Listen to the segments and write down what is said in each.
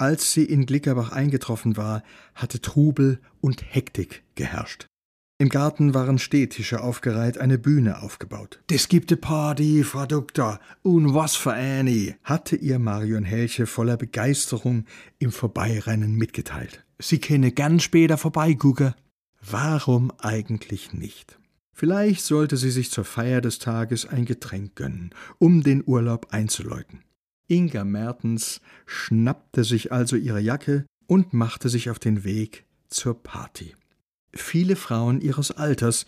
Als sie in Glickerbach eingetroffen war, hatte Trubel und Hektik geherrscht. Im Garten waren Stehtische aufgereiht, eine Bühne aufgebaut. Das gibt eine Party, Frau Doktor, und was für eine, hatte ihr Marion Helche voller Begeisterung im Vorbeirennen mitgeteilt. Sie könne ganz später vorbeigucken. Warum eigentlich nicht? Vielleicht sollte sie sich zur Feier des Tages ein Getränk gönnen, um den Urlaub einzuläuten. Inga Mertens schnappte sich also ihre Jacke und machte sich auf den Weg zur Party viele Frauen ihres Alters,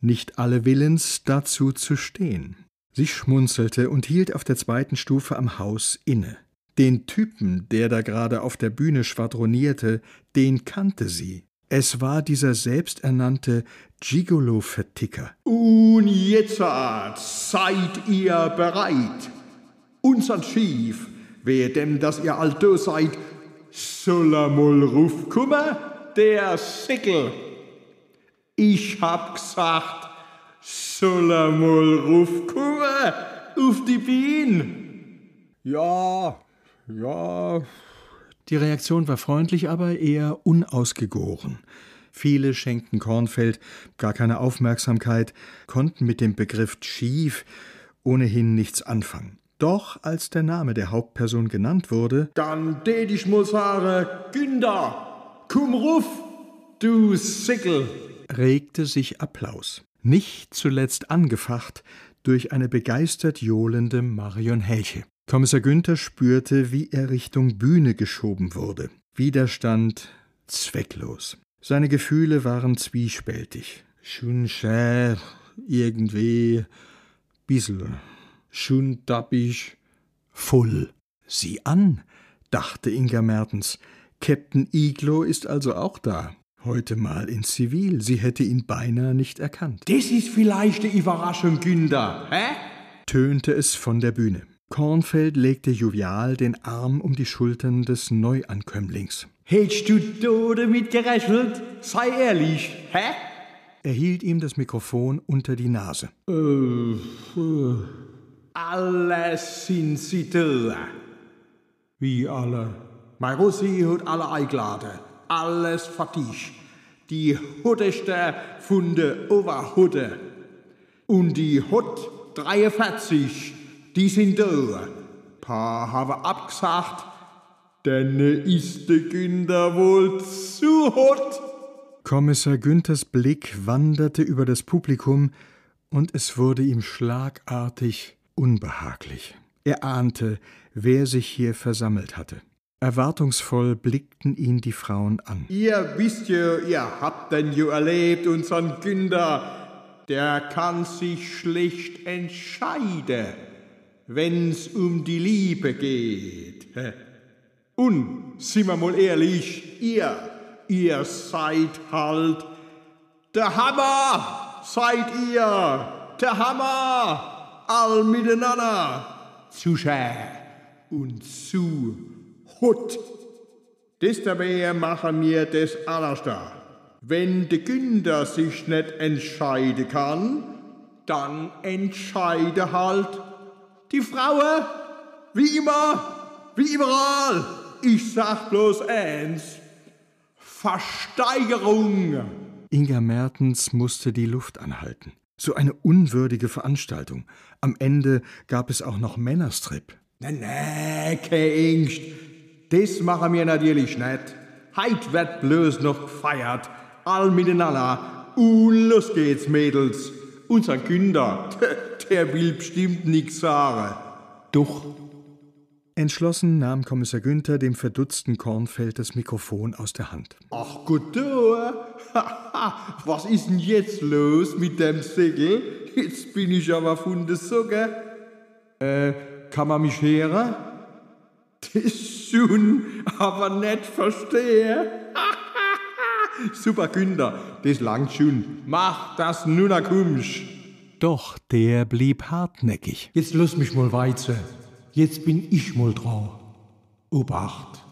nicht alle willens, dazu zu stehen. Sie schmunzelte und hielt auf der zweiten Stufe am Haus inne. Den Typen, der da gerade auf der Bühne schwadronierte, den kannte sie. Es war dieser selbsternannte Gigolo-Verticker. Und jetzt seid ihr bereit? Unser Schief, wer dem, dass ihr alto seid, soll er mal rufkommen? Der Sickel. Ich hab gesagt, soll er mal rufkommen auf die Bienen? Ja, ja. Die Reaktion war freundlich, aber eher unausgegoren. Viele schenkten Kornfeld gar keine Aufmerksamkeit, konnten mit dem Begriff Schief ohnehin nichts anfangen. Doch als der Name der Hauptperson genannt wurde, dann tät ich mal sagen, Günder, komm ruf, du Sickel regte sich Applaus, nicht zuletzt angefacht durch eine begeistert johlende Marion Helche. Kommissar Günther spürte, wie er Richtung Bühne geschoben wurde. Widerstand zwecklos. Seine Gefühle waren zwiespältig. Schon schä, irgendwie, bissel, schon dappig, voll. Sieh an, dachte Inga Mertens. Captain Iglo ist also auch da. Heute mal in Zivil. Sie hätte ihn beinahe nicht erkannt. Das ist vielleicht die Überraschung, Günther, hä? tönte es von der Bühne. Kornfeld legte jovial den Arm um die Schultern des Neuankömmlings. Hättest du da damit gerechnet? Sei ehrlich, hä? Er hielt ihm das Mikrofon unter die Nase. Äh, äh, alles sind sie da. Wie alle? Mein Rossi hat alle eingeladen alles fertig. Die Hutteste von der Oberhutte. Und die Hut 43, die sind da. Paar haben abgesagt, denn ist der Günther wohl zu hot. Kommissar Günthers Blick wanderte über das Publikum und es wurde ihm schlagartig unbehaglich. Er ahnte, wer sich hier versammelt hatte. Erwartungsvoll blickten ihn die Frauen an. Ihr wisst ja, ihr habt denn ja erlebt, unseren Günder, der kann sich schlecht entscheiden, wenn's um die Liebe geht. Und, sind wir mal ehrlich, ihr, ihr seid halt der Hammer, seid ihr, der Hammer, all miteinander, zu schön und zu Hut. Das dabei machen wir das allerste. Wenn der Günther sich nicht entscheiden kann, dann entscheide halt die Frauen, wie immer, wie überall. Ich sag bloß eins: Versteigerung. Inga Mertens musste die Luft anhalten. So eine unwürdige Veranstaltung. Am Ende gab es auch noch Männerstrip. Nee, nee, keine Angst. Das machen wir natürlich nicht. Heit wird bloß noch gefeiert. All miteinander. Und los geht's, Mädels. Unser Günder, der will bestimmt nichts sagen. Doch. Entschlossen nahm Kommissar Günther dem verdutzten Kornfeld das Mikrofon aus der Hand. Ach gut, du. Was ist denn jetzt los mit dem Segel? Jetzt bin ich aber von der Socke. Äh, kann man mich hören? Das schon, aber nicht verstehe. Super Günther, das langt schon. Mach das nun kommst. Doch der blieb hartnäckig. Jetzt lass mich mal weiter. Jetzt bin ich mal dran. Obacht.